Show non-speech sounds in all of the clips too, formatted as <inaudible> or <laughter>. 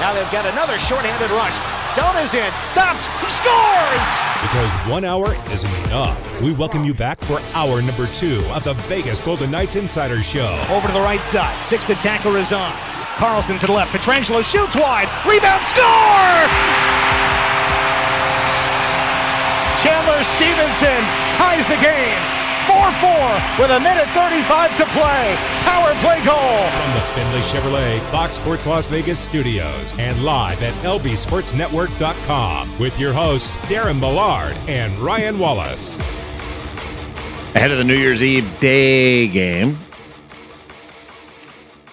Now they've got another shorthanded rush. Stone is in, stops, he scores! Because one hour isn't enough. We welcome you back for hour number two of the Vegas Golden Knights Insider Show. Over to the right side, sixth attacker is on. Carlson to the left, Pietrangelo shoots wide, rebound, score! Chandler Stephenson ties the game. 4-4 with a minute 35 to play. Power play goal. From the Findlay Chevrolet Fox Sports Las Vegas studios and live at lbsportsnetwork.com with your hosts Darren Millard and Ryan Wallace. Ahead of the New Year's Eve day game,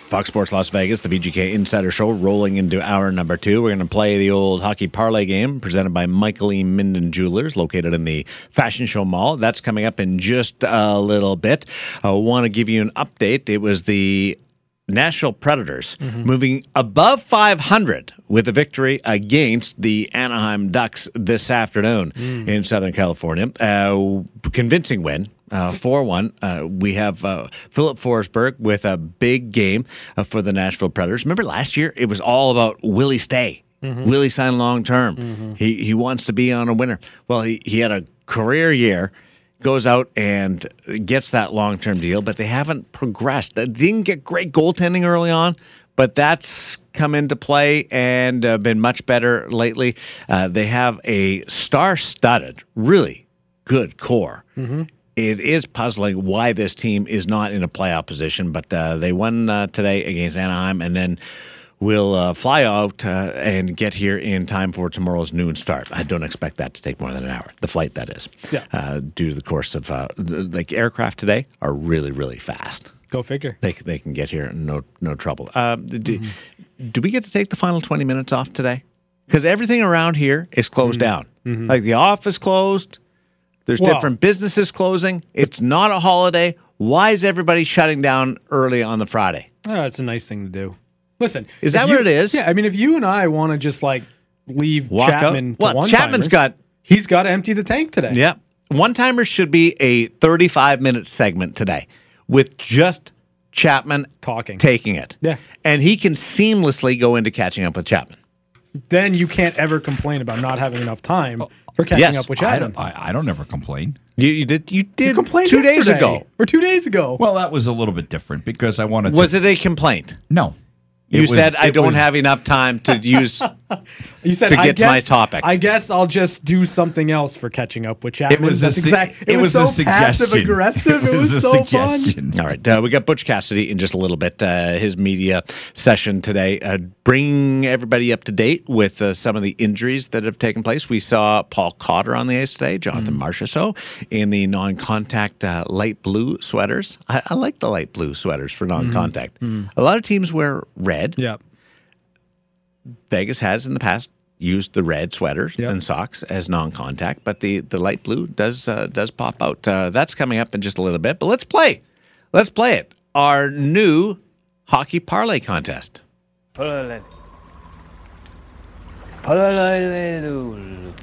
Fox Sports Las Vegas, the VGK Insider Show, rolling into hour number two. We're going to play the old hockey parlay game presented by Michael E. Minden Jewelers, located in the Fashion Show Mall. That's coming up in just a little bit. I want to give you an update. It was the Nashville Predators moving above 500 with a victory against the Anaheim Ducks this afternoon in Southern California. Uh, convincing win. Uh, 4 1. Uh, we have uh, Filip Forsberg with a big game uh, for the Nashville Predators. Remember last year, it was all about Willie Stay. Willie signed long term. He, he wants to be on a winner. Well, he, he had a career year goes out and gets that long term deal, but they haven't progressed. They didn't get great goaltending early on, but that's come into play and uh, been much better lately. Uh, they have a star studded, really good core. It is puzzling why this team is not in a playoff position, but uh, they won uh, today against Anaheim and then will uh, fly out uh, and get here in time for tomorrow's noon start. I don't expect that to take more than an hour. The flight, that is, Yeah. uh, due to the course of uh, like aircraft today are really really fast. Go figure. They they can get here no no trouble. Uh, do, do we get to take the final twenty minutes off today? Because everything around here is closed down. Like the office closed. There's Well- different businesses closing. It's not a holiday. Why is everybody shutting down early on the Friday? Oh, it's a nice thing to do. Listen, Is that you- what it is? Yeah, I mean, if you and I want to just like leave Walk out? Chapman to Well, one Chapman's got- he's got to empty the tank today. Yeah. One timers should be a 35 minute segment today with just Chapman Talking. taking it. Yeah. And he can seamlessly go into catching up with Chapman. Then you can't ever complain about not having enough time for catching Yes, up with I Chapman. don't, I, I don't ever complain. You, you did you did You complained two days ago. or two days ago. Well, that was a little bit different because I wanted Was to. it a complaint? No. It You was- said I don't was- have enough time to use <laughs> You said to I get to my topic. I guess I'll just do something else for catching up with Chapman. It was a That's su- exact. It, it was, was so passive suggestion. aggressive. <laughs> It was, a so fun. All right, uh, we got Butch Cassidy in just a little bit. Uh, his media session today, uh, bring everybody up to date with uh, some of the injuries that have taken place. We saw Paul Cotter on the ice today, Jonathan Mm-hmm. Marchessault in the non-contact uh, light blue sweaters. I, I like the light blue sweaters for non-contact. A lot of teams wear red. Mm-hmm. Yeah. Vegas has in the past used the red sweaters Yep. and socks as non-contact, but the the light blue does uh, does pop out. Uh, that's coming up in just a little bit. But let's play. Let's play it. Our new hockey parlay contest. Parallel. Parallel.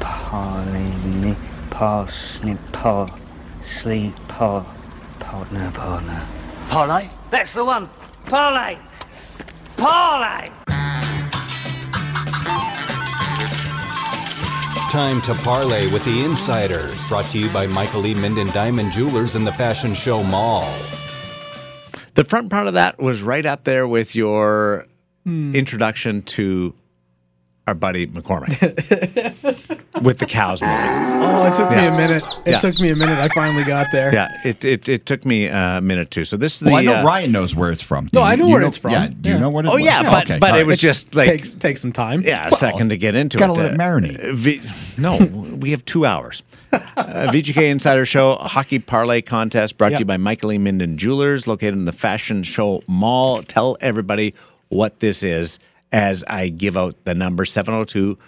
Parley, parsnip, par, sleep, par, partner, partner. Parlay? That's the one. Parlay. Parlay. Time to parlay with the insiders. Brought to you by Michael E. Minden Diamond Jewelers in the Fashion Show Mall. The front part of that was right up there with your hmm. introduction to our buddy McCormick <laughs> with the cows movie. Oh, it took me a minute. It Yeah. took me a minute. I finally got there. Yeah, it, it, it took me a minute too. So this is the. Well, I know uh, Ryan knows where it's from. No, Do I know you where it's from. Yeah, do you Yeah. know what it Oh yeah, was? but okay, but all it right. was just like takes takes some time. Yeah, a Well, second to get into gotta it. let it Uh, marinate. V- no, <laughs> we have two hours. Uh, VGK Insider Show a hockey parlay contest brought to you by Michael E. Minden Jewelers, located in the Fashion Show Mall. Tell everybody what this is as I give out the number 702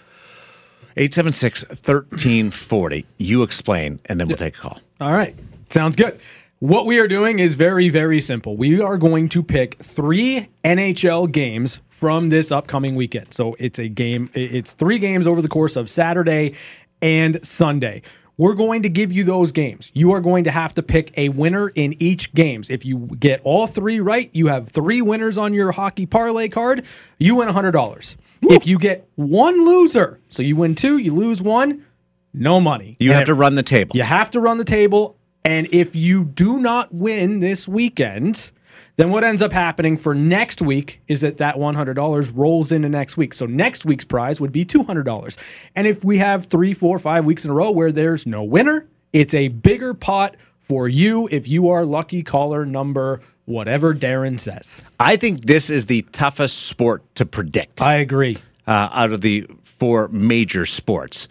876 1340. You explain, and then we'll take a call. All right. Sounds good. What we are doing is very, very simple. We are going to pick three NHL games from this upcoming weekend. So it's a game, it's three games over the course of Saturday and Sunday. We're going to give you those games. You are going to have to pick a winner in each games. If you get all three right, you have three winners on your hockey parlay card. You win $100. If you get one loser, so you win two, you lose one, no money. You And have to run the table. you have to run the table. And if you do not win this weekend, then what ends up happening for next week is that that $100 rolls into next week. So next week's prize would be $200. And if we have three, four, five weeks in a row where there's no winner, it's a bigger pot for you if you are lucky caller number whatever Darren says. I think this is the toughest sport to predict. I agree. uh, out of the four major sports.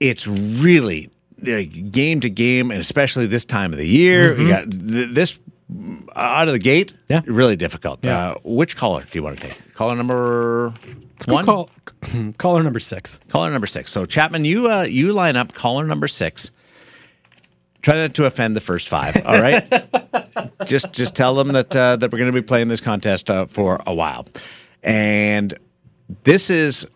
It's really game to game, and especially this time of the year. You got th- this out of the gate. Yeah. really difficult. Yeah. Uh, which caller do you want to take? Caller number one. Call, <clears throat> caller number six. Caller number six. So Chapman, you uh, you line up caller number six. Try not to offend the first five. All right. <laughs> just just tell them that uh, that we're going to be playing this contest uh, for a while, and this is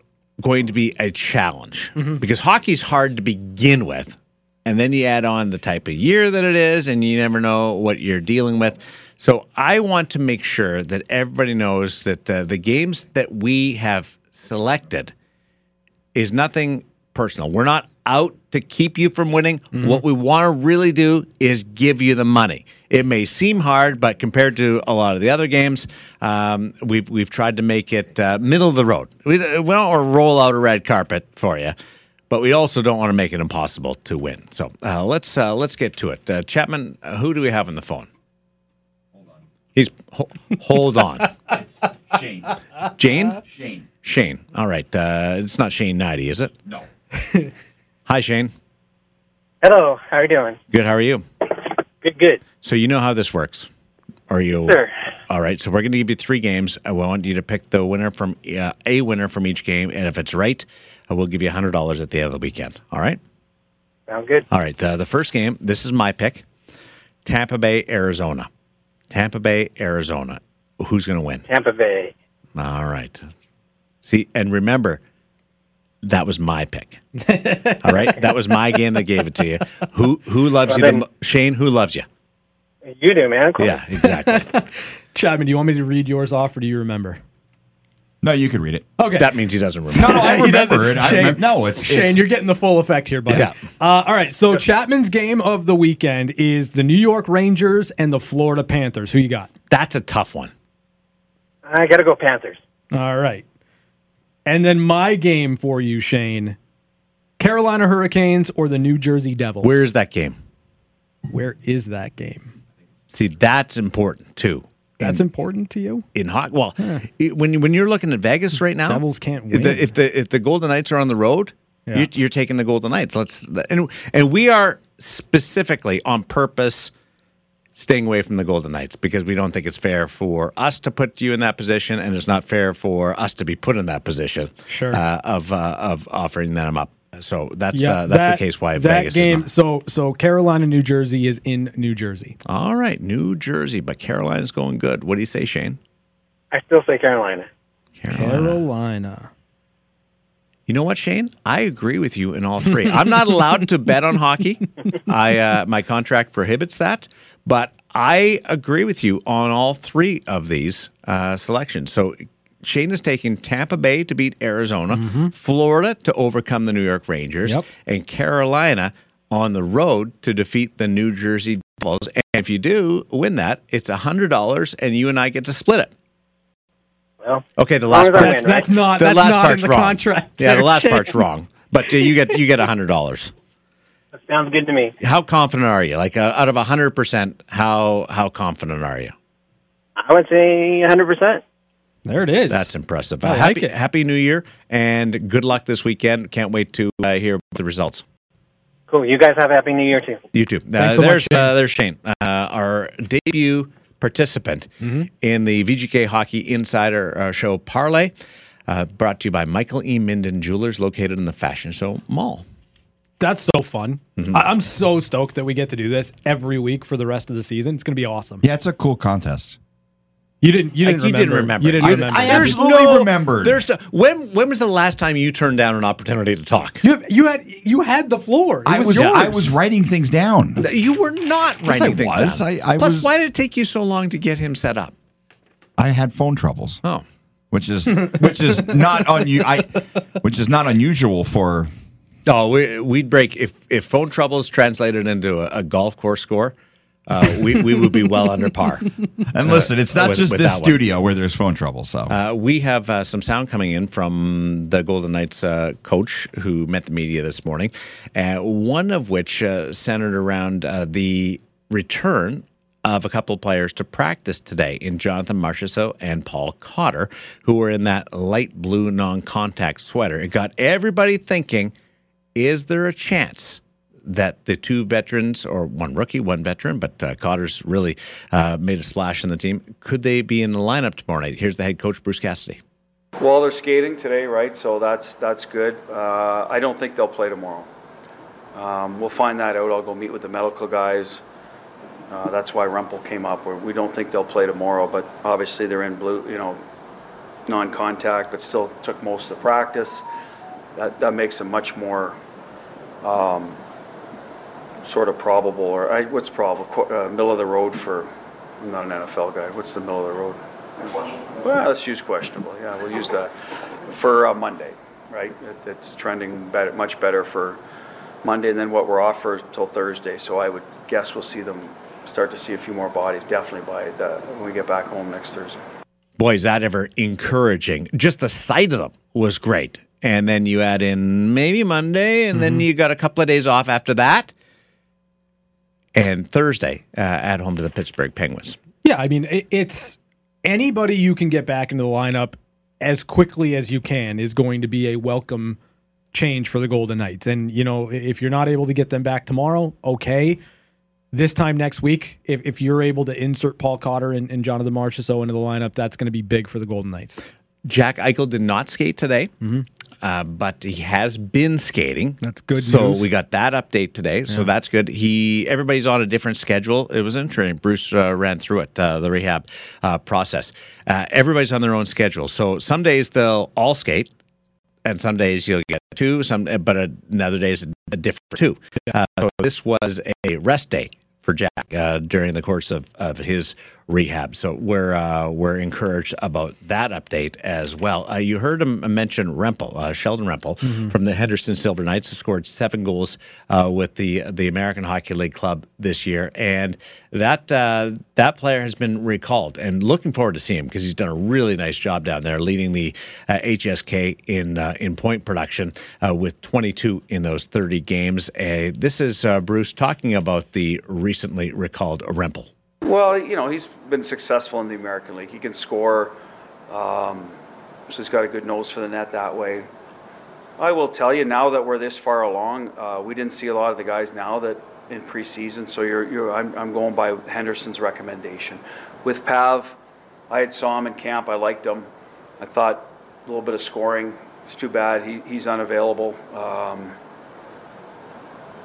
going to be a challenge because hockey's hard to begin with, and then you add on the type of year that it is, and you never know what you're dealing with. So I want to make sure that everybody knows that uh, the games that we have selected is nothing personal. We're not out to keep you from winning. What we want to really do is give you the money. It may seem hard, but compared to a lot of the other games, um, we've we've tried to make it uh, middle of the road. We, we don't want to roll out a red carpet for you, but we also don't want to make it impossible to win. So uh, let's uh, let's get to it. Uh, Chapman, uh, who do we have on the phone? Hold on. He's ho- hold on. <laughs> Shane. Jane? Shane. Shane. All right. Uh, it's not Shane Nighty, is it? No. <laughs> Hi, Shane. Hello, how are you doing? Good. How are you? Good, good. So you know how this works. Are you? Sure. All right. So we're going to give you three games. I want you to pick the winner from uh, a winner from each game, and if it's right, I will give you hundred dollars at the end of the weekend. All right. Sound good? All right. Uh, the first game. This is my pick. Tampa Bay, Arizona. Tampa Bay, Arizona. Who's going to win? Tampa Bay. All right. See, and remember, that was my pick. All right, <laughs> that was my game that gave it to you. Who who loves Well, you? Then- mo- Shane, who loves you? You do, man. Cool. Yeah, exactly. <laughs> Chapman, do you want me to read yours off or do you remember? No, you can read it. Okay. that means he doesn't remember. No, no, I <laughs> He remember it. I Shane- remember, no, it's, Shane, it's you're getting the full effect here, buddy. Yeah. Uh, all right. So Chapman's game of the weekend is the New York Rangers and the Florida Panthers. Who you got? That's a tough one. I got to go Panthers. All right. And then my game for you, Shane. Carolina Hurricanes or the New Jersey Devils? Where is that game? Where is that game? See, that's important too. That's important to you? In hockey, well, it- when when you're looking at Vegas right now, Devils can't If win. the, if the if the Golden Knights are on the road, Yeah. you're, you're taking the Golden Knights. Let's and and we are specifically on purpose staying away from the Golden Knights because we don't think it's fair for us to put you in that position, and it's not fair for us to be put in that position. Sure. Uh, of uh, of offering them up. So that's Yeah, uh, that's that- the case why that Vegas game. is not. So so Carolina, New Jersey is in New Jersey. All right, New Jersey, but Carolina's going good. What do you say, Shane? I still say Carolina. Carolina. You know what, Shane? I agree with you in all three. I'm not allowed to bet on hockey. <laughs> I uh, my contract prohibits that, but I agree with you on all three of these uh, selections. So Shane is taking Tampa Bay to beat Arizona, Florida to overcome the New York Rangers, Yep. and Carolina on the road to defeat the New Jersey Devils. And if you do win that, it's hundred dollars, and you and I get to split it. Well, Okay, the last as part. win, That's that's not The that's last not part's in the wrong. contract. Yeah, the last Shane. part's wrong. But uh, you get you get hundred dollars. That sounds good to me. How confident are you? Like uh, out of hundred percent, how how confident are you? I would say 100%. There it is. That's impressive. I Uh, like happy, it. happy New Year and good luck this weekend. Can't wait to uh, hear the results. Cool. You guys have a Happy New Year, too. You too. Uh, Thanks so much, there's Shane. uh, there's Shane, uh, our debut participant Mm-hmm. in the VGK Hockey Insider uh, Show Parlay, uh, brought to you by Michael E. Minden Jewelers, located in the Fashion Show Mall. That's so fun. Mm-hmm. I'm so stoked that we get to do this every week for the rest of the season. It's going to be awesome. yeah, it's a cool contest. You didn't. You didn't. you remember. didn't remember. You didn't I- remember. I that. absolutely remembered. There's the, when when was the last time you turned down an opportunity to talk? You, you had you had the floor. It I was, was yours. I was writing things down. You were not Yes, writing I things was. down. I- I Plus, was- why did it take you so long to get him set up? I had phone troubles, Oh, which is which is not unu- I which is not unusual for oh, we, we'd break if if phone troubles translated into a, a golf course score. Uh, we we would be well under par. <laughs> And listen, it's not with- just with this that one. studio where there's phone trouble. So Uh, we have uh, some sound coming in from the Golden Knights uh, coach who met the media this morning, uh, one of which uh, centered around uh, the return of a couple players to practice today in Jonathan Marchessault and Paul Cotter, who were in that light blue non contact sweater. It got everybody thinking is there a chance? That the two veterans, or one rookie, one veteran, but uh, Cotter's really uh, made a splash in the team. Could they be in the lineup tomorrow night? Here's the head coach, Bruce Cassidy. Well, they're skating today, right? So that's that's good. Uh, I don't think they'll play tomorrow. Um, we'll find that out. I'll go meet with the medical guys. Uh, that's why Rempel came up. We- We don't think they'll play tomorrow, but obviously they're in blue, you know, non-contact, but still took most of the practice. That that makes them much more um, sort of probable, or I, what's probable? Qu- Uh, middle of the road for. I'm not an NFL guy. What's the middle of the road? Well, let's use questionable. Yeah, we'll use that for uh, Monday, right? It, it's trending better, much better for Monday, and then what we're off for till Thursday. So I would guess we'll see them start to see a few more bodies definitely by the, when we get back home next Thursday. Boy, is that ever encouraging. Just the sight of them was great. And then you add in maybe Monday, and then you got a couple of days off after that. And Thursday uh, at home to the Pittsburgh Penguins. Yeah, I mean, it, it's anybody you can get back into the lineup as quickly as you can is going to be a welcome change for the Golden Knights. And, you know, if you're not able to get them back tomorrow, okay. This time next week, if, if you're able to insert Paul Cotter and, and Jonathan Marchessault into the lineup, that's going to be big for the Golden Knights. Jack Eichel did not skate today, uh, but he has been skating. That's good so news. we got that update today. So that's good. He everybody's on a different schedule. It was interesting. Bruce uh, ran through it, uh, the rehab uh, process. Uh, everybody's on their own schedule. So some days they'll all skate, and some days you'll get two. Some, but another day is a different two. Uh, so this was a rest day for Jack uh, during the course of, of his rehab. So we're uh, we're encouraged about that update as well. Uh, you heard him mention Rempel, uh, Sheldon Rempel from the Henderson Silver Knights, who scored seven goals uh, with the the American Hockey League club this year, and that uh, that player has been recalled. And looking forward to seeing him because he's done a really nice job down there, leading the uh, HSK in uh, in point production uh, with 22 in those 30 games. Uh, this is uh, Bruce talking about the recently recalled Rempel. Well, you know, he's been successful in the American League. He can score, um, so he's got a good nose for the net that way. I will tell you now that we're this far along, uh, we didn't see a lot of the guys now that in preseason. So you're, you're I'm, I'm going by Henderson's recommendation. With Pav, I had saw him in camp. I liked him. I thought a little bit of scoring. It's too bad he, he's unavailable. Um,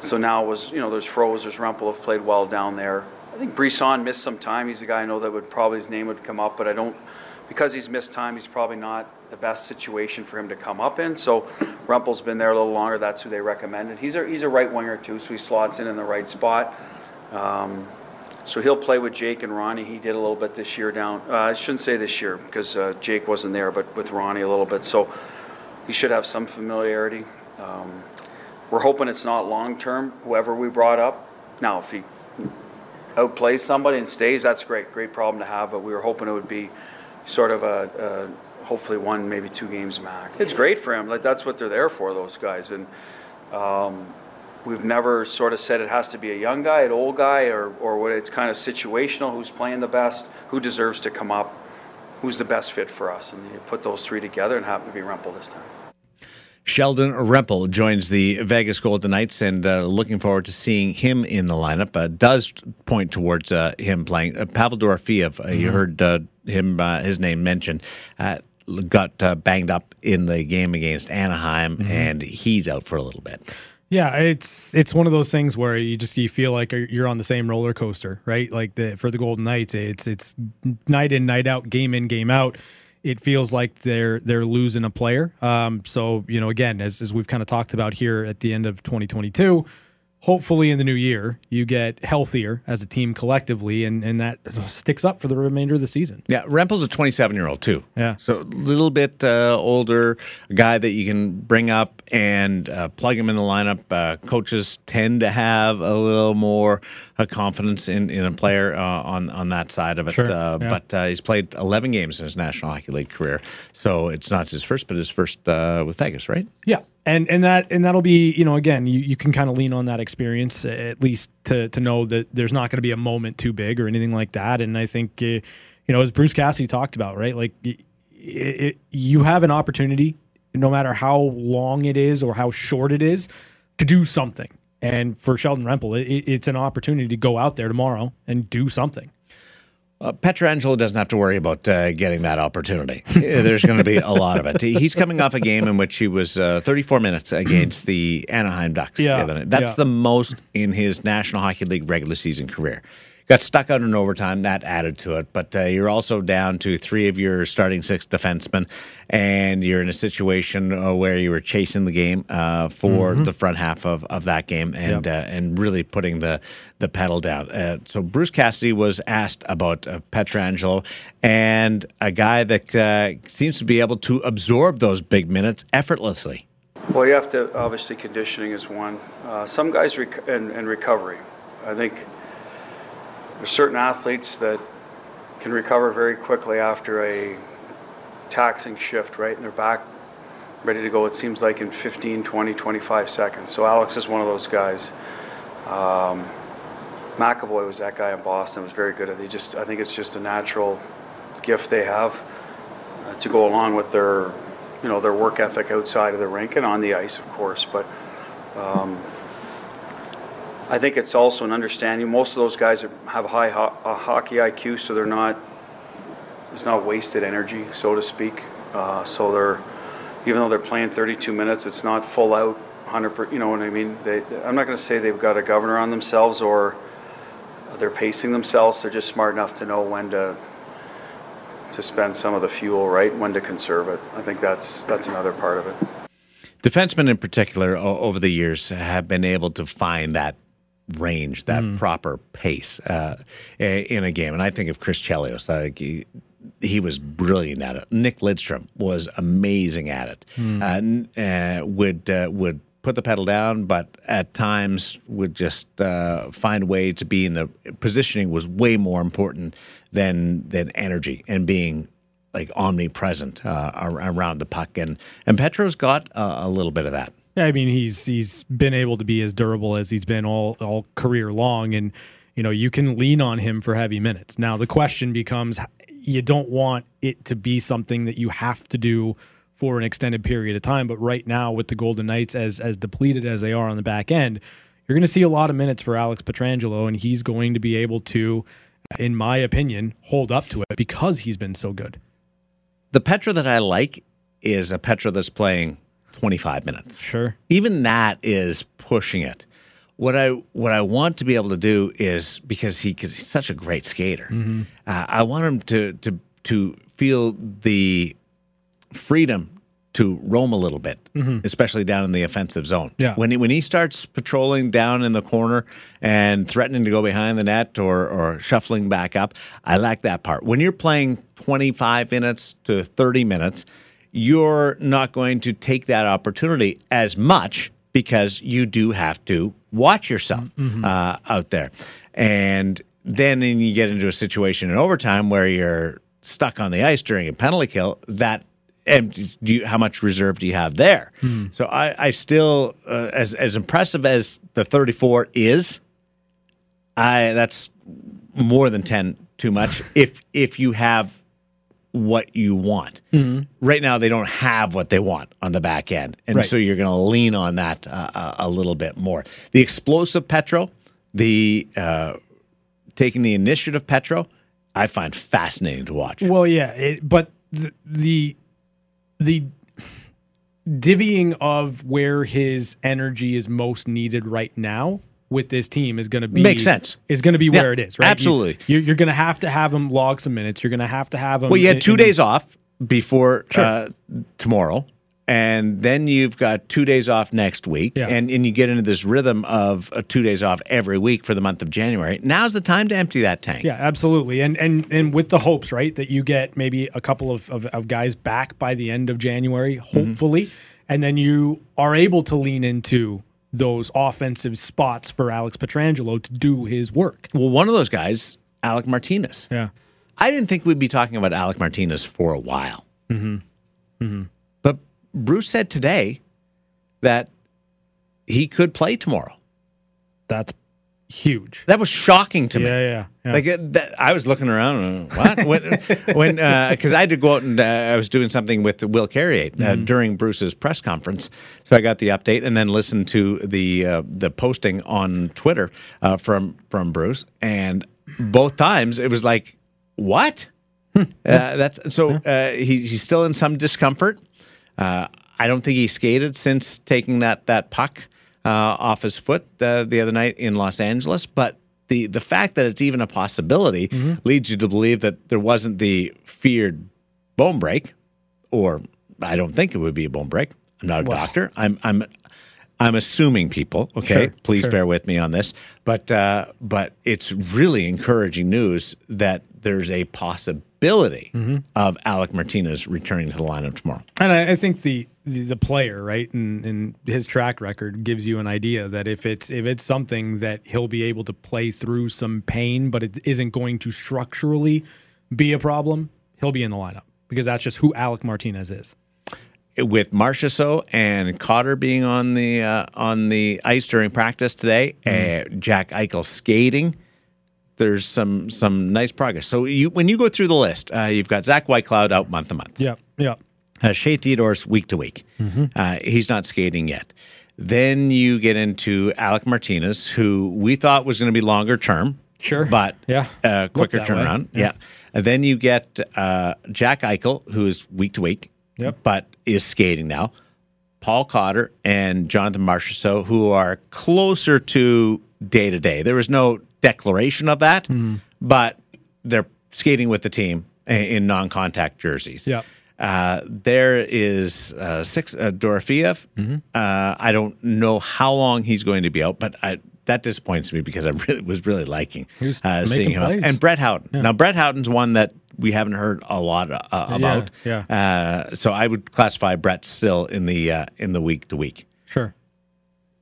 so now was, you know, there's Froze, there's Rempel have played well down there. I think Brisson missed some time. He's a guy I know that would probably his name would come up, but I don't because he's missed time. He's probably not the best situation for him to come up in. So Rempel's been there a little longer. That's who they recommended. He's a he's a right winger too, so he slots in in the right spot. Um, so he'll play with Jake and Ronnie. He did a little bit this year down. Uh, I shouldn't say this year because uh, Jake wasn't there, but with Ronnie a little bit. So he should have some familiarity. Um, we're hoping it's not long term. Whoever we brought up. Now, if he outplays somebody and stays, that's great. Great problem to have. But we were hoping it would be sort of a, a hopefully one, maybe two games max. It's great for him. Like that's what they're there for, those guys. And um, we've never sort of said it has to be a young guy, an old guy, or or what. It's kind of situational. Who's playing the best? Who deserves to come up? Who's the best fit for us? And you put those three together and happen to be Rempel this time. Sheldon Rempel joins the Vegas Golden Knights, and uh, looking forward to seeing him in the lineup. Uh, does point towards uh, him playing. Uh, Pavel Dorofeyev, uh, you heard uh, him uh, his name mentioned. Uh, got uh, banged up in the game against Anaheim, and he's out for a little bit. Yeah, it's it's one of those things where you just you feel like you're on the same roller coaster, right? Like the for the Golden Knights, it's it's night in, night out, game in, game out. It feels like they're they're losing a player. Um, so you know, again, as as we've kind of talked about here at the end of 2022 hopefully in the new year you get healthier as a team collectively and, and that sticks up for the remainder of the season. Yeah rempel's a 27 year old too. Yeah. So a little bit uh, older a guy that you can bring up and uh, plug him in the lineup. Uh, coaches tend to have a little more uh, confidence in, in a player uh, on on that side of it. Sure. Uh, yeah. but he's played 11 games in his national hockey league career. So it's not his first but his first with vegas right? Yeah. And and that and that'll be you know again you, you can kind of lean on that experience at least to to know that there's not going to be a moment too big or anything like that. And i think uh, you know as bruce cassidy talked about right like it, it, you have an opportunity no matter how long it is or how short it is to do something and for sheldon rempel it, it's an opportunity to go out there tomorrow and do something uh, Pietrangelo doesn't have to worry about uh, getting that opportunity. There's going to be a lot of it. He's coming off a game in which he was uh, 34 minutes against the Anaheim Ducks. Yeah, That's yeah. the most in his National Hockey League regular season career. Got stuck out in overtime. That added to it. But uh, you're also down to three of your starting six defensemen, and you're in a situation uh, where you were chasing the game uh, for Mm-hmm. the front half of, of that game, and Yep. uh, and really putting the the pedal down. Uh, so Bruce Cassidy was asked about uh, Pietrangelo, and a guy that uh, seems to be able to absorb those big minutes effortlessly. Well, you have to obviously conditioning is one. Uh, some guys rec- and, and recovery. I think there's certain athletes that can recover very quickly after a taxing shift, right? And they're back ready to go, it seems like in 15, 20, 25 seconds. So Alex is one of those guys. Um, McAvoy was that guy in Boston, was very good at it. He just, I think it's just a natural gift they have uh, to go along with their, you know, their work ethic outside of the rink and on the ice, of course. But um, I think it's also an understanding. Most of those guys have high ho- hockey IQ, so they're not. It's not wasted energy, so to speak. Uh, so they're, even though they're playing 32 minutes, it's not full out, 100. Per, you know what I mean? They, I'm not going to say they've got a governor on themselves or they're pacing themselves. They're just smart enough to know when to to spend some of the fuel, right? When to conserve it. I think that's that's another part of it. Defensemen, in particular, over the years, have been able to find that range, that proper pace uh, in a game. And I think of Chris Chelios. Like he, he was brilliant at it. Nick Lidstrom was amazing at it. Uh, n- uh, would uh, would put the pedal down, but at times would just uh, find a way to be in the positioning was way more important than than energy and being like omnipresent uh, around the puck. And and Petro's got uh, a little bit of that. Yeah, I mean he's he's been able to be as durable as he's been all all career long, and you know you can lean on him for heavy minutes. Now the question becomes, you don't want it to be something that you have to do for an extended period of time. But right now with the Golden Knights as as depleted as they are on the back end, you're going to see a lot of minutes for Alex Pietrangelo, and he's going to be able to, in my opinion, hold up to it because he's been so good. The Petra that I like is a Petra that's playing 25 minutes. Sure. Even that is pushing it. What I what I want to be able to do is because he cause he's such a great skater. Uh, I want him to to to feel the freedom to roam a little bit, especially down in the offensive zone. Yeah. When he, when he starts patrolling down in the corner and threatening to go behind the net or or shuffling back up, I like that part. When you're playing 25 minutes to 30 minutes, you're not going to take that opportunity as much because you do have to watch yourself uh, out there. And then you get into a situation in overtime where you're stuck on the ice during a penalty kill, that and do you, how much reserve do you have there? So I, I still, uh, as as impressive as the 34 is, I that's more than 10 too much. if if you have what you want, right now they don't have what they want on the back end, and Right. so you're going to lean on that uh, a, a little bit more. The explosive Petro, the uh, taking the initiative Petro, I find fascinating to watch. Well, yeah, it, but the, the the divvying of where his energy is most needed right now with this team is going to be Makes sense. Is going to be Yeah, where it is, right? Absolutely. You, are going to have to have him log some minutes. You're going to have to have him. Well, you had two in- days off before Sure. uh, tomorrow, and then you've got two days off next week, Yeah. and, and you get into this rhythm of uh, two days off every week for the month of January. Now's the time to empty that tank. Yeah, absolutely, and and and with the hopes, right, that you get maybe a couple of, of, of guys back by the end of January, Mm-hmm. hopefully, and then you are able to lean into those offensive spots for Alex Pietrangelo to do his work. Well, one of those guys, Alec Martinez. Yeah, I didn't think we'd be talking about Alec Martinez for a while. Mm-hmm. But Bruce said today that he could play tomorrow. that's huge. That was shocking to me. Yeah, yeah, yeah. Like it, that, I was looking around. uh, <laughs> What? when? When? Because I had to go out and uh, I was doing something with Will Carrier uh, during Bruce's press conference, so I got the update and then listened to the uh, the posting on Twitter uh, from from Bruce, and both times it was like, what? uh, that's so uh, he, he's still in some discomfort. Uh, I don't think he skated since taking that that puck uh, off his foot uh, the other night in Los Angeles. But the the fact that it's even a possibility leads you to believe that there wasn't the feared bone break, or I don't think it would be a bone break. I'm not a doctor. I'm I'm I'm assuming people. Okay, Sure, please sure. bear with me on this. But uh, but it's really encouraging news that there's a possibility Mm-hmm. of Alec Martinez returning to the lineup tomorrow. And I, I think the, the the player, right, and, and his track record gives you an idea that if it's if it's something that he'll be able to play through some pain, but it isn't going to structurally be a problem, he'll be in the lineup because that's just who Alec Martinez is. With Marchessault and Cotter being on the uh, on the ice during practice today, uh, Jack Eichel skating. There's some some nice progress. So you when you go through the list, uh, you've got Zach Whitecloud out month to month. Yeah, yeah. Uh, Shea Theodore's week to week. Uh, he's not skating yet. Then you get into Alec Martinez, who we thought was going to be longer term. Sure. But Yeah. uh, quicker turnaround. Yeah. Yeah. And then you get uh, Jack Eichel, who is week to week, Yep. but is skating now. Paul Cotter and Jonathan Marchessault, who are closer to day to day. There was no declaration of that, Hmm. but they're skating with the team in non-contact jerseys. Yep. Uh, there is uh, six uh, Dorofeyev. Mm-hmm. Uh, I don't know how long he's going to be out, but I, that disappoints me because I <laughs> really was really liking uh, seeing him. plays. And Brett Howden. Now Brett Howden's one that we haven't heard a lot uh, about. yeah. Uh, so I would classify Brett still in the uh, in the week to week. Sure.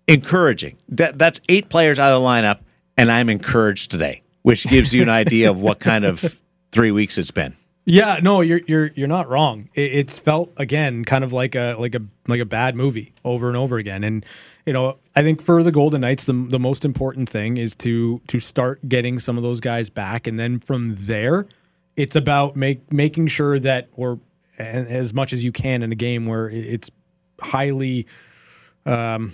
Encouraging. That that's eight players out of the lineup, and I'm encouraged today, which gives you an idea of what kind of <laughs> three weeks it's been. Yeah, no, you're you're you're not wrong. It, it's felt again kind of like a like a like a bad movie over and over again. And you know, I think for the Golden Knights, the the most important thing is to to start getting some of those guys back, and then from there, it's about make making sure that or as much as you can in a game where it's highly, um,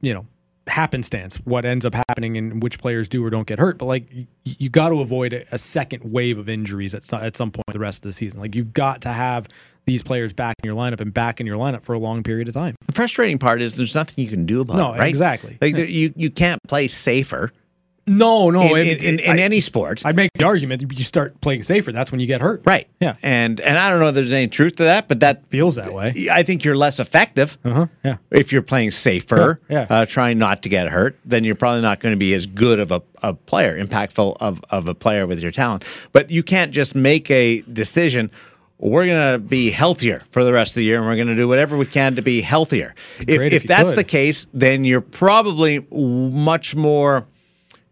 you know, happenstance what ends up happening and which players do or don't get hurt. But like you, you got to avoid a, a second wave of injuries at some, at some point the rest of the season. Like you've got to have these players back in your lineup and back in your lineup for a long period of time. The frustrating part is there's nothing you can do about No, it, right? exactly. Like there, you you can't play safer No, no, in, it- in, in I- any sport. I'd make the argument you start playing safer. That's when you get hurt. Right. Yeah. And and I don't know if there's any truth to that, but that Feels that way. I think you're less effective Uh huh. Yeah. if you're playing safer, Yeah, yeah. Uh, trying not to get hurt. Then you're probably not going to be as good of a, a player, impactful of of a player with your talent. But you can't just make a decision. We're going to be healthier for the rest of the year, and we're going to do whatever we can to be healthier. If, if if that's could. the case, then you're probably much more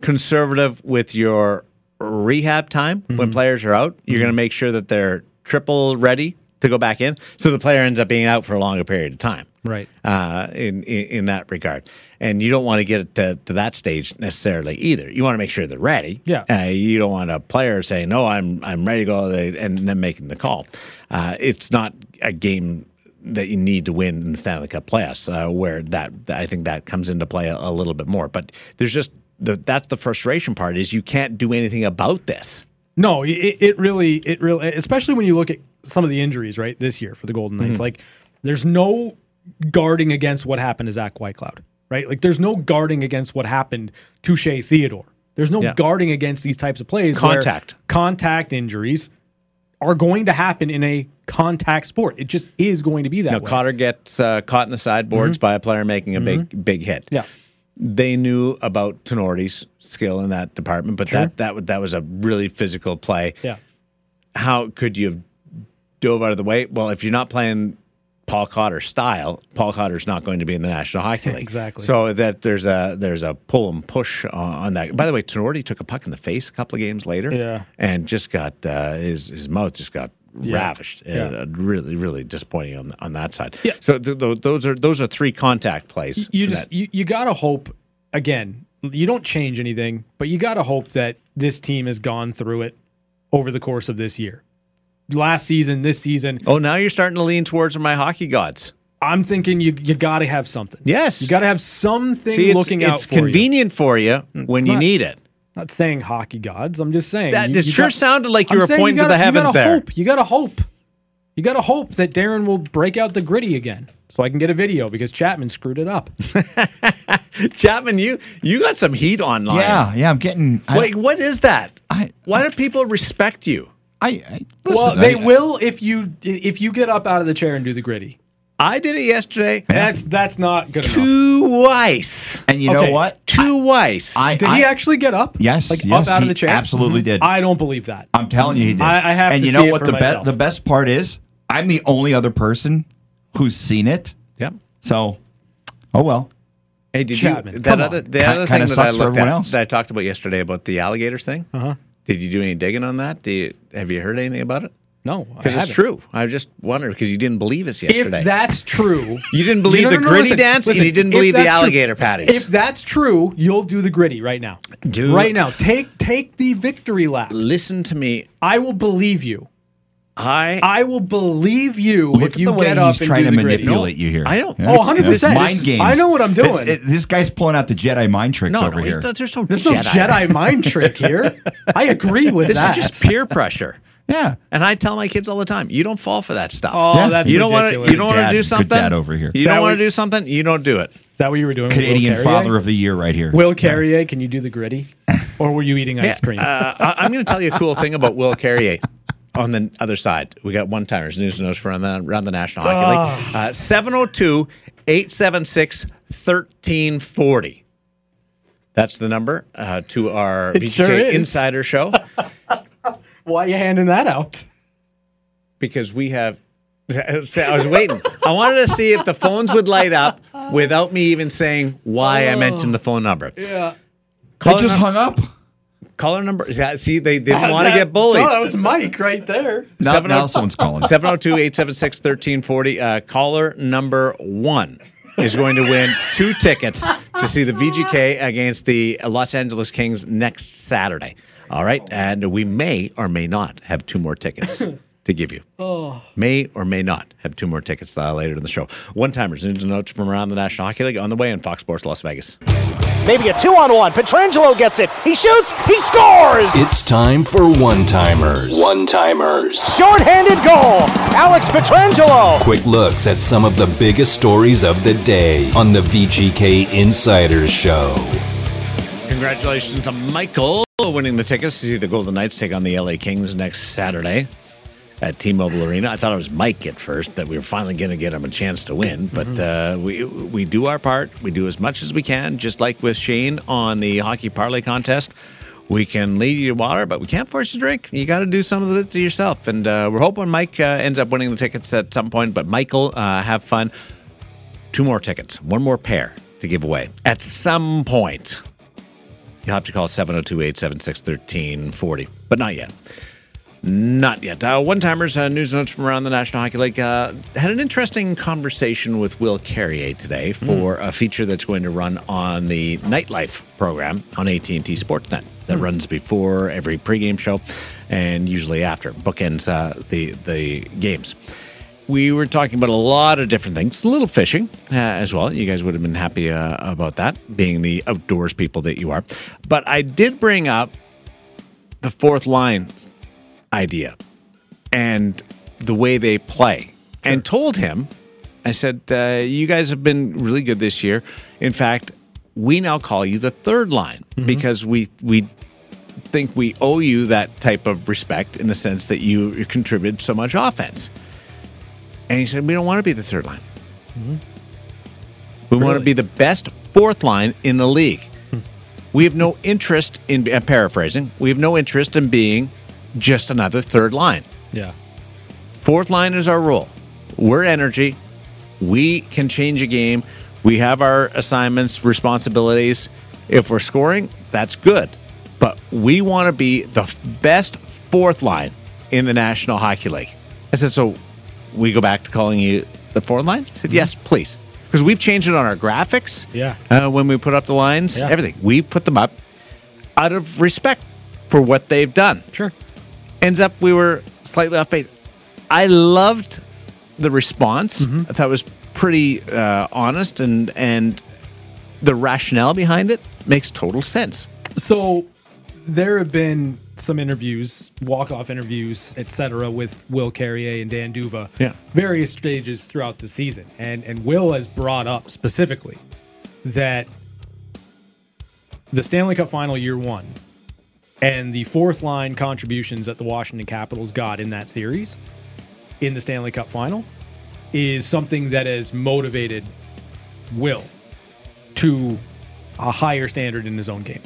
conservative with your rehab time when Mm-hmm. players are out. You're going to make sure that they're triple ready to go back in, so the player ends up being out for a longer period of time. Right. Uh, in, in in that regard, and you don't want to get it to, to that stage necessarily either. You want to make sure they're ready. Yeah. Uh, you don't want a player saying, "No, I'm I'm ready to go," and then making the call. Uh, it's not a game that you need to win in the Stanley Cup playoffs, uh, where that I think that comes into play a, a little bit more. But there's just the that's the frustration part is you can't do anything about this. No, it, it really, it really, especially when you look at some of the injuries right this year for the Golden Knights. Mm-hmm. Like, there's no guarding against what happened to Zach Whitecloud, right? Like there's no guarding against what happened to Shea Theodore. There's no Yeah. guarding against these types of plays. where Contact. contact injuries are going to happen in a contact sport. It just is going to be that Now, way. Cotter gets uh, caught in the sideboards mm-hmm. by a player making a big, mm-hmm. big hit. Yeah. They knew about Tenorti's skill in that department, but that that that was a really physical play. Yeah. How could you have dove out of the way? Well, if you're not playing Paul Cotter style, Paul Cotter's not going to be in the National Hockey <laughs> League. Exactly. So that there's a there's a pull and push on, on that. By the way, Tenorti took a puck in the face a couple of games later. Yeah. And just got uh, his his mouth just got Yeah. ravished. Yeah. Uh, really, really disappointing on on that side. Yeah. So th- th- those are those are three contact plays. you that- just you, you gotta hope again you don't change anything but you gotta hope that this team has gone through it over the course of this year last season this season oh, now you're starting to lean towards my hockey gods. i'm thinking you you gotta have something Yes. you gotta have something See, it's, looking out it's for you convenient for you when you not- need it. Not saying hockey gods i'm just saying That you- it you sure got- sounded like you I'm were pointing to gotta- the heavens you gotta there. hope you gotta hope you gotta hope that darren will break out the gritty again so i can get a video because chapman screwed it up <laughs> Chapman, you you got some heat online. Yeah, yeah. I'm getting. I, Wait, what is that? I, Why do people respect you? I, I well they I- will if you if you get up out of the chair and do the gritty I did it yesterday. That's that's not good enough. Twice. And you Okay. know what? Twice. I, Did I, he actually get up? Yes, like yes, up out of he the chair. Mm-hmm. absolutely did. I don't believe that. I'm telling you, he did. I- I have And to you know see it what? for the best the best part is, I'm the only other person who's seen it. Yep. So, oh well. Hey, did Chapman, you come that other on. the Ki- other kinda thing that I sucks for looked everyone at else. that I talked about yesterday about the alligators thing? Uh huh. Did you do any digging on that? Do you have you heard anything about it? No, I Because it's true. I just wondered because you didn't believe us yesterday. If that's true, <laughs> you didn't believe No, no, the gritty listen, dance, listen, and you didn't believe the that's true- alligator patties. If that's true, you'll do the gritty right now. Do- right now. Take take the victory lap. Listen to me. I will believe you. I I will believe you Look if at you the way get up he's and trying do to the gritty. manipulate you here. I know. Yeah, Oh, 100%. it's Mind games. I know what I'm doing. It- this guy's pulling out the Jedi mind tricks no, over no, here. there's no, there's no There's no Jedi mind trick here. <laughs> I agree with This is just peer pressure. <laughs> yeah. And I tell my kids all the time, you don't fall for that stuff. Oh, Yeah. that's you don't want to. You don't want to do something. good something. dad over here. You don't want to do something. You don't do it. Is that what you were doing? with Will Canadian Father of the Year right here. Will Carrier, can you do the gritty? <laughs> Or were you eating ice cream? Uh, I- I'm going to tell you a cool thing about Will Carrier. On the other side, we got one timers, news and notes from around the, around the National Hockey League. Uh, 702 876 1340. That's the number uh, to our It VGK sure. Insider Show <laughs> Why are you handing that out? because we have. <laughs> I was waiting. I wanted to see if the phones would light up without me even saying why I mentioned the phone number. Yeah. They Caller, just num- hung up. Caller number. Yeah, see, they didn't want to get bullied. Oh, that was Mike right there. Now, Seven now oh- someone's calling. 702 876 1340. Uh, caller number one is going to win two tickets to see the VGK against the Los Angeles Kings next Saturday. All right. And we may or may not have two more tickets <laughs> to give you. May or may not have two more tickets uh, later in the show. One timers, news and notes from around the National Hockey League on the way on Fox Sports Las Vegas. Maybe a two on one. Pietrangelo gets it. He shoots. He scores. It's time for one timers. One timers. Short-handed goal. Alex Pietrangelo. Quick looks at some of the biggest stories of the day on the VGK Insiders Show. Congratulations to Michael winning the tickets to see the Golden Knights take on the LA Kings next Saturday at T-Mobile Arena. I thought it was Mike at first that we were finally going to get him a chance to win, but uh, we we do our part. We do as much as we can, just like with Shane on the hockey parlay contest. We can lead you to water, but we can't force you to drink. You got to do some of it to yourself, and uh, we're hoping Mike uh, ends up winning the tickets at some point. But Michael, uh, have fun. Two more tickets, one more pair to give away at some point. You'll have to call 702 876 1340, but not yet. Not yet. Uh, One timers, uh, news notes from around the National Hockey League. Uh, had an interesting conversation with Will Carrier today for a feature that's going to run on the Nightlife program on AT&T Sportsnet that runs before every pregame show and usually after bookends uh, the the games. We were talking about a lot of different things, a little fishing uh, as well. You guys would have been happy uh, about that, being the outdoors people that you are. But I did bring up the fourth line idea and the way they play and told him I said, uh, "You guys have been really good this year. In fact, we now call you the third line mm-hmm. because we we think we owe you that type of respect in the sense that you, contributed so much offense." And he said, "We don't want to be the third line. Mm-hmm. We want to be the best fourth line in the league. Hmm. We have no interest in I'm paraphrasing. We have no interest in being just another third line." Yeah. Fourth line is our role. We're energy. We can change a game. We have our assignments, responsibilities. If we're scoring, that's good. But we want to be the best fourth line in the National Hockey League. I said, so we go back to calling you the fourth line? He said, yes, please. Because we've changed it on our graphics. Yeah. Uh, when we put up the lines, Yeah. everything. We put them up out of respect for what they've done Sure. Ends up we were slightly off base. I loved the response. I thought it was pretty uh, honest and and the rationale behind it makes total sense. So there have been some interviews, walk-off interviews, etc., with Will Carrier and Dan D'Uva. Yeah. Various stages throughout the season, and and Will has brought up specifically that the Stanley Cup Final year one and the fourth line contributions that the Washington Capitals got in that series in the Stanley Cup Final is something that has motivated Will to a higher standard in his own game.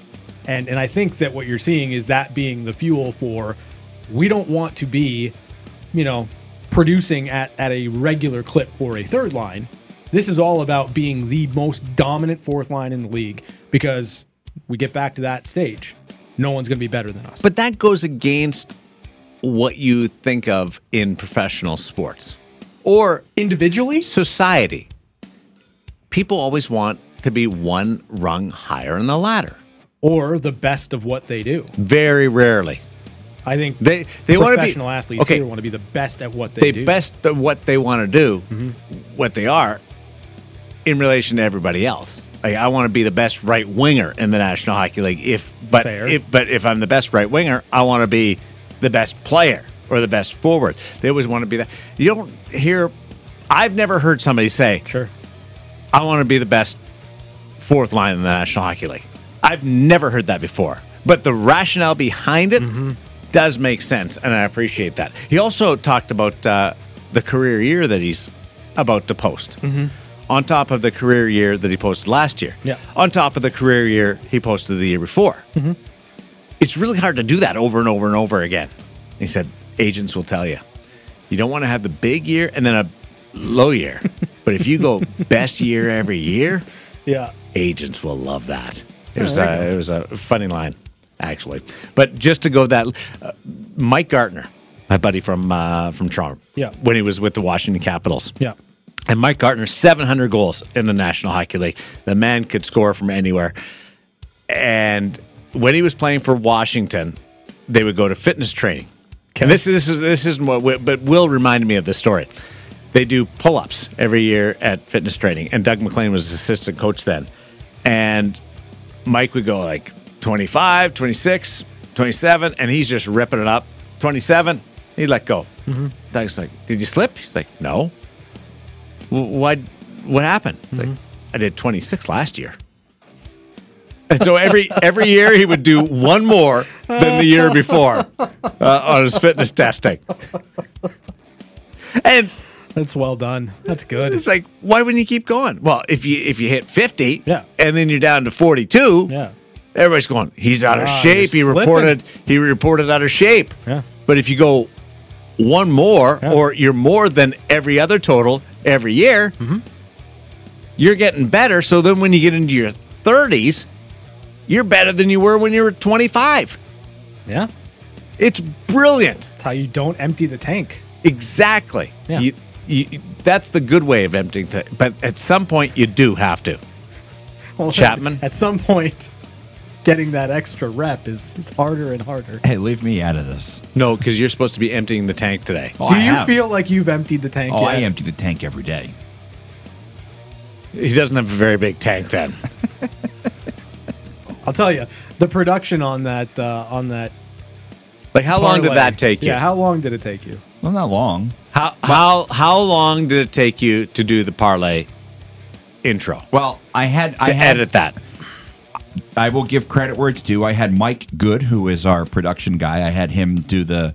And and I think that what you're seeing is that being the fuel for we don't want to be, you know, producing at, at a regular clip for a third line. This is all about being the most dominant fourth line in the league because we get back to that stage. No one's going to be better than us. But that goes against what you think of in professional sports or individually society. People always want to be one rung higher in the ladder. Or the best of what they do. Very rarely. I think They they want to be professional athletes okay. here want to be the best at what they, they do. best at what they want to do, mm-hmm. what they are, in relation to everybody else. Like I want to be the best right winger in the National Hockey League. If but Fair. if but if I'm the best right winger, I want to be the best player or the best forward. They always want to be that. You don't hear. I've never heard somebody say, Sure. "I want to be the best fourth line in the National Hockey League." I've never heard that before. But the rationale behind it does make sense, and I appreciate that. He also talked about uh, the career year that he's about to post. On top of the career year that he posted last year. Yeah. On top of the career year he posted the year before. It's really hard to do that over and over and over again. He said, agents will tell you, you don't want to have the big year and then a low year. <laughs> but if you go best year every year, Yeah. agents will love that. It was there you uh, it was a funny line, actually. But just to go that, uh, Mike Gartner, my buddy from uh, from Toronto, Yeah. when he was with the Washington Capitals, Yeah. And Mike Gartner, 700 goals in the National Hockey League. The man could score from anywhere. And when he was playing for Washington, they would go to fitness training. And this, this is this isn't what, but Will reminded me of this story. They do pull-ups every year at fitness training, and Doug MacLean was assistant coach then. And Mike would go like 25, 26, 27, and he's just ripping it up. 27, he'd let go. Mm-hmm. Doug's like, "Did you slip?" He's like, "No." "Wh- What what happened? He's Like, I did 26 last year. And so every every year he would do one more than the year before uh, on his fitness testing. And That's well done. That's good. it's like, why wouldn't you keep going? Well, if you if you hit 50, Yeah. and then you're down to 42, Yeah. everybody's going, he's out of Ah, shape. He you're reported he reported out of shape. Yeah. But if you go one more, Yeah. or you're more than every other total every year, Mm-hmm. you're getting better. So then when you get into your 30s, you're better than you were when you were 25. Yeah. It's brilliant. That's how you don't empty the tank. Exactly. Yeah. You, you, that's the good way of emptying. Th- but at some point, you do have to. Well, Chapman? <laughs> At some point, getting that extra rep is, is harder and harder. Hey, leave me out of this. No, because you're supposed to be emptying the tank today. Oh, Do I you have. feel like you've emptied the tank Oh, yet? I empty the tank every day. He doesn't have a very big tank then. <laughs> I'll tell you, the production on that uh, on that. Like, how long did parlay- that take you? Yeah, how long did it take you? Well, not long. How how how long did it take you to do the parlay intro? Well, I had I To had edit that. I will give credit where it's due. I had Mike Good, who is our production guy. I had him do the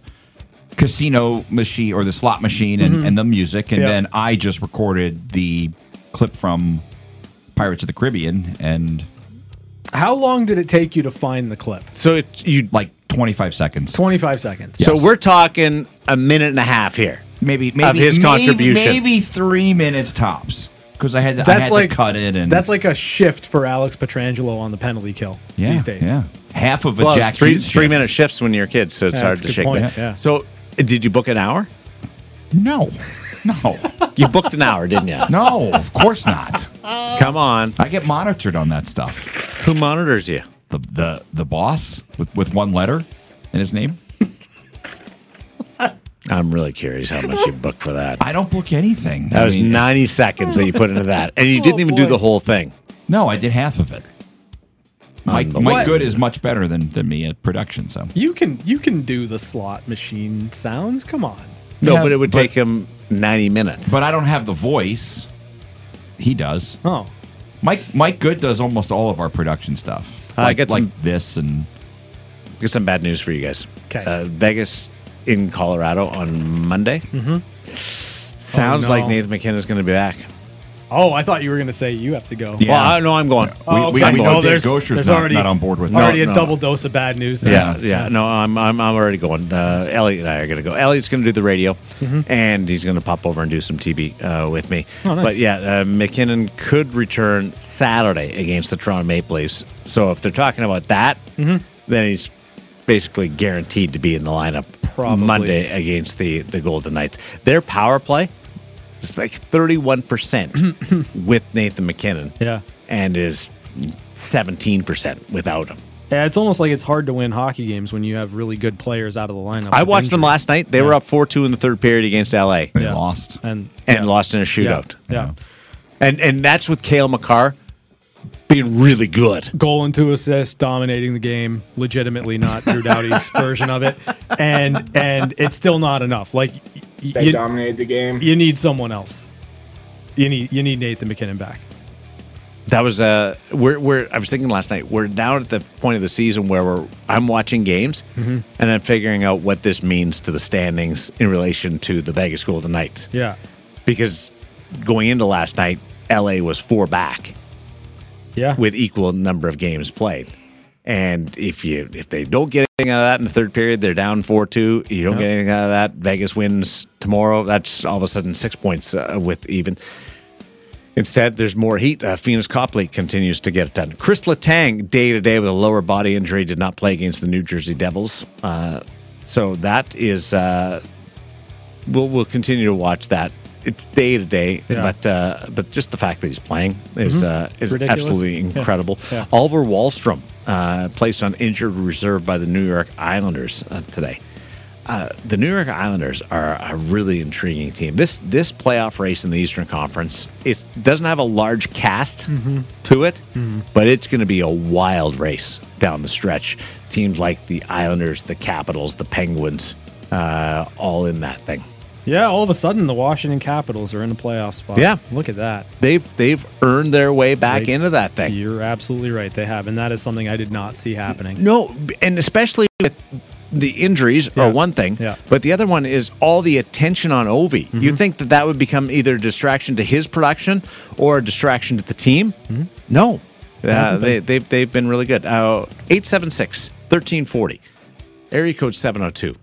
casino machine or the slot machine and, Mhm. and the music, and Yeah. then I just recorded the clip from Pirates of the Caribbean, and How long did it take you to find the clip? So it, you like twenty five seconds. 25 seconds. So we're talking a minute and a half here. Maybe maybe of his maybe- contribution. maybe three minutes tops because I had to, I had like to cut it and That's like a shift for Alex Pietrangelo on the penalty kill yeah, these days. Yeah, half of a Well, Jack three, three minute shifts when you're kids, so it's Yeah, hard to shake point, that. yeah. So uh, did you book an hour? No, no, You booked an hour, didn't you? no. Of course not. Come on. I get monitored on that stuff. Who monitors you? The the the boss with with one letter in his name. I'm really curious how much you booked for that. <laughs> I don't book anything. That I was mean, 90 seconds that you put into that, and you didn't even do the whole thing. No, I did half of it. Mike, Unbelievable. Mike Good is much better than, than me at production. So You can you can do the slot machine sounds. Come on. No, Yeah, but it would but- take him 90 minutes. but I don't have the voice. He does. Oh. Mike Mike Good does almost all of our production stuff. I Like, get like some- this and Got some bad news for you guys. 'Kay. Uh, Vegas in Colorado on Monday. Mm-hmm. Sounds Oh, no. like Nathan MacKinnon is going to be back. Oh, I thought you were going to say you have to go. Yeah. Well, I know I'm going. Oh, we, okay. we I'm know going. Dave there's- Gosher's there's not, already- not on board with Already that. a no. double dose of bad news. There. Yeah, yeah. No, I'm I'm I'm already going. Uh, Elliot and I are going to go. Elliot's going to do the radio, and he's going to pop over and do some TV uh, with me. Mm-hmm. Oh, nice. But yeah, uh, MacKinnon could return Saturday against the Toronto Maple Leafs. So if they're talking about that, Mm-hmm. then he's basically guaranteed to be in the lineup Probably. Monday against the the Golden Knights. Their power play is like 31 percent <clears throat> with Nathan MacKinnon, Yeah. and is 17 percent without him. Yeah, it's almost like it's hard to win hockey games when you have really good players out of the lineup. I with watched them last night. They were up four two in the third period against LA They Yeah. lost. and and yeah. lost in a Yeah. shootout. Yeah. And and that's with Cale Makar being really good. Goal and two assists, dominating the game, legitimately not Drew Doughty's <laughs> version of it, and and it's still not enough. Like y- y- They you, dominated the game. you need someone else. You need you need Nathan MacKinnon back. That was uh we're we're I was thinking last night, we're now at the point of the season where we're I'm watching games Mm-hmm. and I'm figuring out what this means to the standings in relation to the Vegas Golden Knights. Yeah, Because going into last night, LA was four back. Yeah. with equal number of games played. And if you if they don't get anything out of that in the third period, they're down four two. You don't get anything out of that. Vegas wins tomorrow. That's all of a sudden six points uh, with even. Instead, there's more heat. Uh, Pheonix Copley continues to get it done. Chris Letang, day to day with a lower body injury, did not play against the New Jersey Devils. Uh, so that is, uh, we'll we'll continue to watch that. It's day to day, Yeah. but uh, but just the fact that he's playing is uh, is Ridiculous. absolutely incredible. Yeah. Oliver Wahlstrom uh, placed on injured reserve by the New York Islanders uh, today. Uh, the New York Islanders are a really intriguing team. This this playoff race in the Eastern Conference it doesn't have a large cast to it, but it's going to be a wild race down the stretch. Teams like the Islanders, the Capitals, the Penguins, uh, all in that thing. Yeah, all of a sudden the Washington Capitals are in the playoff spot. Yeah. Look at that. They've they've earned their way back They- into that thing. You're absolutely right. They have, and that is something I did not see happening. No, and especially with the injuries Yeah. are one thing, Yeah. but the other one is all the attention on Ovi. Mm-hmm. You think that that would become either a distraction to his production or a distraction to the team? Mm-hmm. No, uh, they, been. they've they've been really good. Uh, 876-1340, area code seven zero two.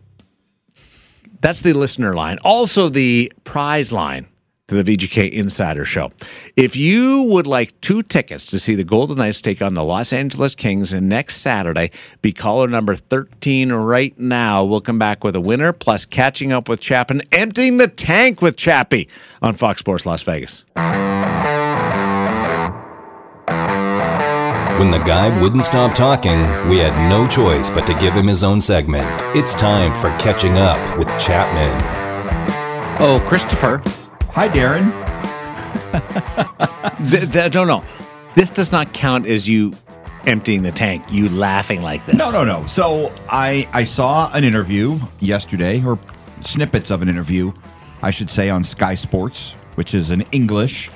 That's the listener line. Also, the prize line to the VGK Insider Show. If you would like two tickets to see the Golden Knights take on the Los Angeles Kings next Saturday, be caller number 13 right now. We'll come back with a winner, plus catching up with Chapman, emptying the tank with Chappie on Fox Sports Las Vegas. When the guy wouldn't stop talking, we had no choice but to give him his own segment. It's time for Catching Up with Chapman. Oh, Christopher. Hi, Darren. <laughs> Th- th- no, no. This does not count as you emptying the tank, you laughing like this. No, no, no. So I I saw an interview yesterday or snippets of an interview, I should say, on Sky Sports, which is an English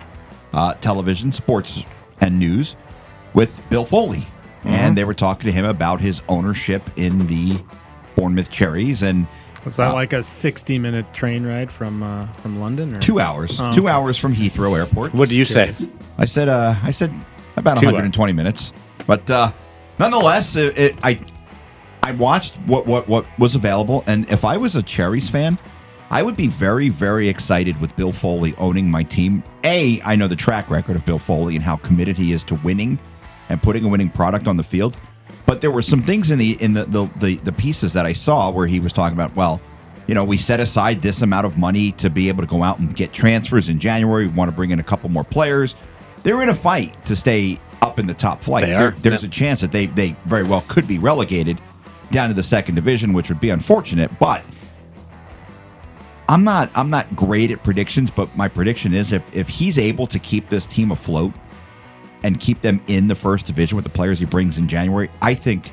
uh, television, sports, and news, with Bill Foley. And they were talking to him about his ownership in the Bournemouth Cherries and Was that like a 60 minute train ride from uh, from London? Or? two hours, Oh. two hours from Heathrow Airport. What do you say? I said, uh, I said about Two 120 minutes, but uh, nonetheless, it, it, I I watched what what what was available, and if I was a Cherries fan, I would be very very excited with Bill Foley owning my team. A, I know the track record of Bill Foley and how committed he is to winning and putting a winning product on the field. But there were some things in the in the the, the, the pieces that I saw where he was talking about, well, you know, we set aside this amount of money to be able to go out and get transfers in January. We want to bring in a couple more players. They're in a fight to stay up in the top flight. There- there's a chance that they they very well could be relegated down to the second division, which would be unfortunate. But I'm not I'm not great at predictions, but my prediction is if if he's able to keep this team afloat and keep them in the first division with the players he brings in January, I think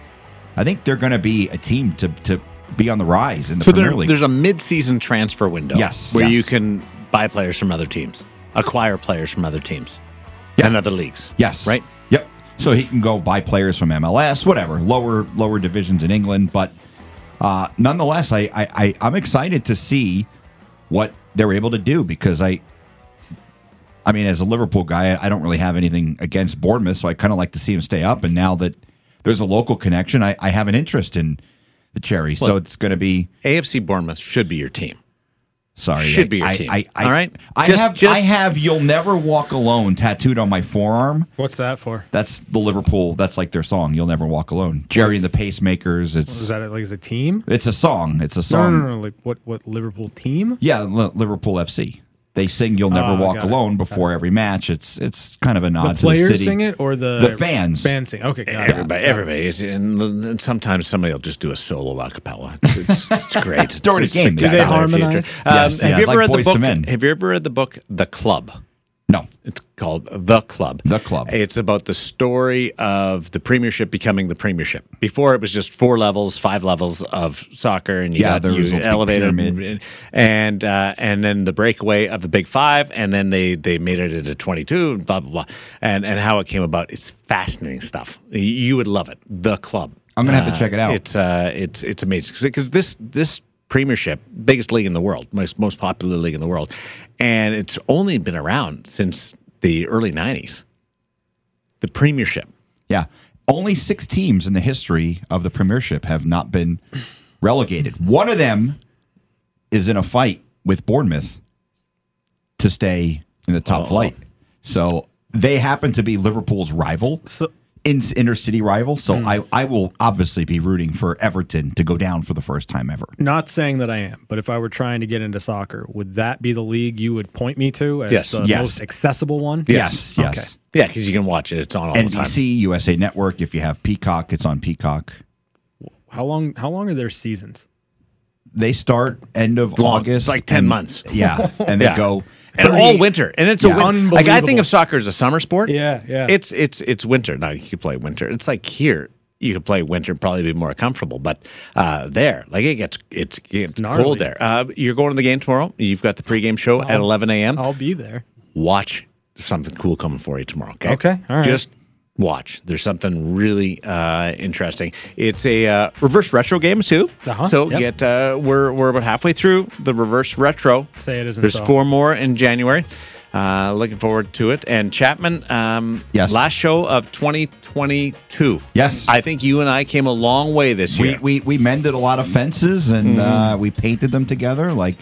I think they're going to be a team to to be on the rise in the So Premier there, League. there's a mid-season transfer window. Yes, where yes. you can buy players from other teams, acquire players from other teams, and other leagues. Yes. right. Yep. So he can go buy players from MLS, whatever, lower lower divisions in England. But uh, nonetheless, I, I, I I'm excited to see what they're able to do because I I mean, as a Liverpool guy, I don't really have anything against Bournemouth, so I kind of like to see him stay up. And now that there's a local connection, I, I have an interest in the Cherry. so it's going to be AFC Bournemouth should be your team. sorry, should I- be your I, team. I, I, All right? I Just- have just- I have "You'll Never Walk Alone" tattooed on my forearm. What's that for? That's the Liverpool. That's like their song. You'll never walk alone. Gerry and the Pacemakers. Was It's that like as a team? it's a song. It's a song. no, no, no. Like what? What Liverpool team? Yeah, Li- Liverpool FC. They sing "You'll Never Ah, Walk got it. Alone" before every match. It's it's kind of a nod The to the city. sing it or the the fans? Fans sing. Okay, got it. Everybody, everybody, is, and, and sometimes somebody will just do a solo a cappella. It's, it's, it's <laughs> great. It's, During a it's game, they harmonize? Um, Yes, have yeah, you ever like read the book? Have you ever read the book The Club? No, It's called The Club. The Club. It's about the story of the Premiership becoming the Premiership. Before it was just four levels, five levels of soccer, and you Yeah, got there you was a big elevated, pyramid. and uh, and then the breakaway of the Big Five, and then they they made it into twenty two, and blah blah blah, and and how it came about. It's fascinating stuff. You- would love it. The Club. I'm gonna have to check it out. It's uh, it's it's amazing because this this Premiership, biggest league in the world, most most popular league in the world, and it's only been around since the early '90s. The Premiership. yeah. Only six teams in the history of the Premiership have not been relegated. One of them is in a fight with Bournemouth to stay in the top Oh. flight. So they happen to be Liverpool's rival. So- in inner city rival. So Hmm. I, I will obviously be rooting for Everton to go down for the first time ever. Not saying that I am, but if I were trying to get into soccer, would that be the league you would point me to as Yes. the Yes. most accessible one? Yes, yes. Okay. Yeah, because you can watch it. It's on all the time. NBC, USA Network. If you have Peacock, it's on Peacock. How long? How long are their seasons? They start end of Long. August. It's like 10 and- months. Yeah, and they <laughs> Yeah. go and all winter, and it's Yeah. a win- like I think of soccer as a summer sport. Yeah, yeah. It's it's it's winter. Now you could play winter. It's like here you could play winter and probably be more comfortable, but uh, there, like it gets it's, it gets gnarly. cold there. Uh, you're going to the game tomorrow. You've got the pregame show at I'll- 11 a.m. I'll be there. Watch something cool coming for you tomorrow. Okay. Okay, all right. Just watch. There's something really uh, interesting. It's a uh, reverse retro game too. Uh-huh, So yep. get uh, we're we're about halfway through the reverse retro. Say it isn't There's so. four more in January. Uh, looking forward to it. And Chapman, um, Yes. last show of 2022. Yes. I think you and I came a long way this year. We, we we mended a lot of fences and Mm-hmm. uh, we painted them together like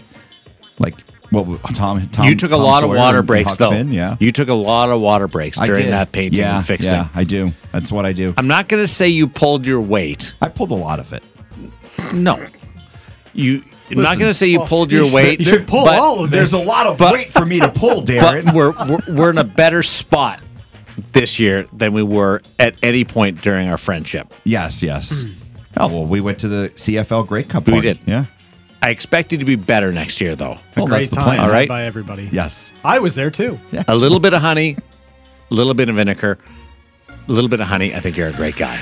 like what Tom Tom you took a Tom lot of water breaks Huck though. Finn, yeah. You took a lot of water breaks during that painting yeah, and fixing. Yeah, I do. That's what I do. I'm not going to say you pulled your weight. I pulled a lot of it. No. You I'm not going to say you pulled your you should- weight. you should pull but- all of it. There's a lot of But- weight for me to pull, <laughs> but Darren. we're, we're we're in a better spot this year than we were at any point during our friendship. yes, yes. Mm. Oh well, we went to the CFL Grey Cup. We party. did. Yeah. I expect you to be better next year, though. Well, Great that's the time plan. All had right. by everybody. Yes. I was there too. A little bit of honey, a little bit of vinegar, a little bit of honey. I think you're a great guy.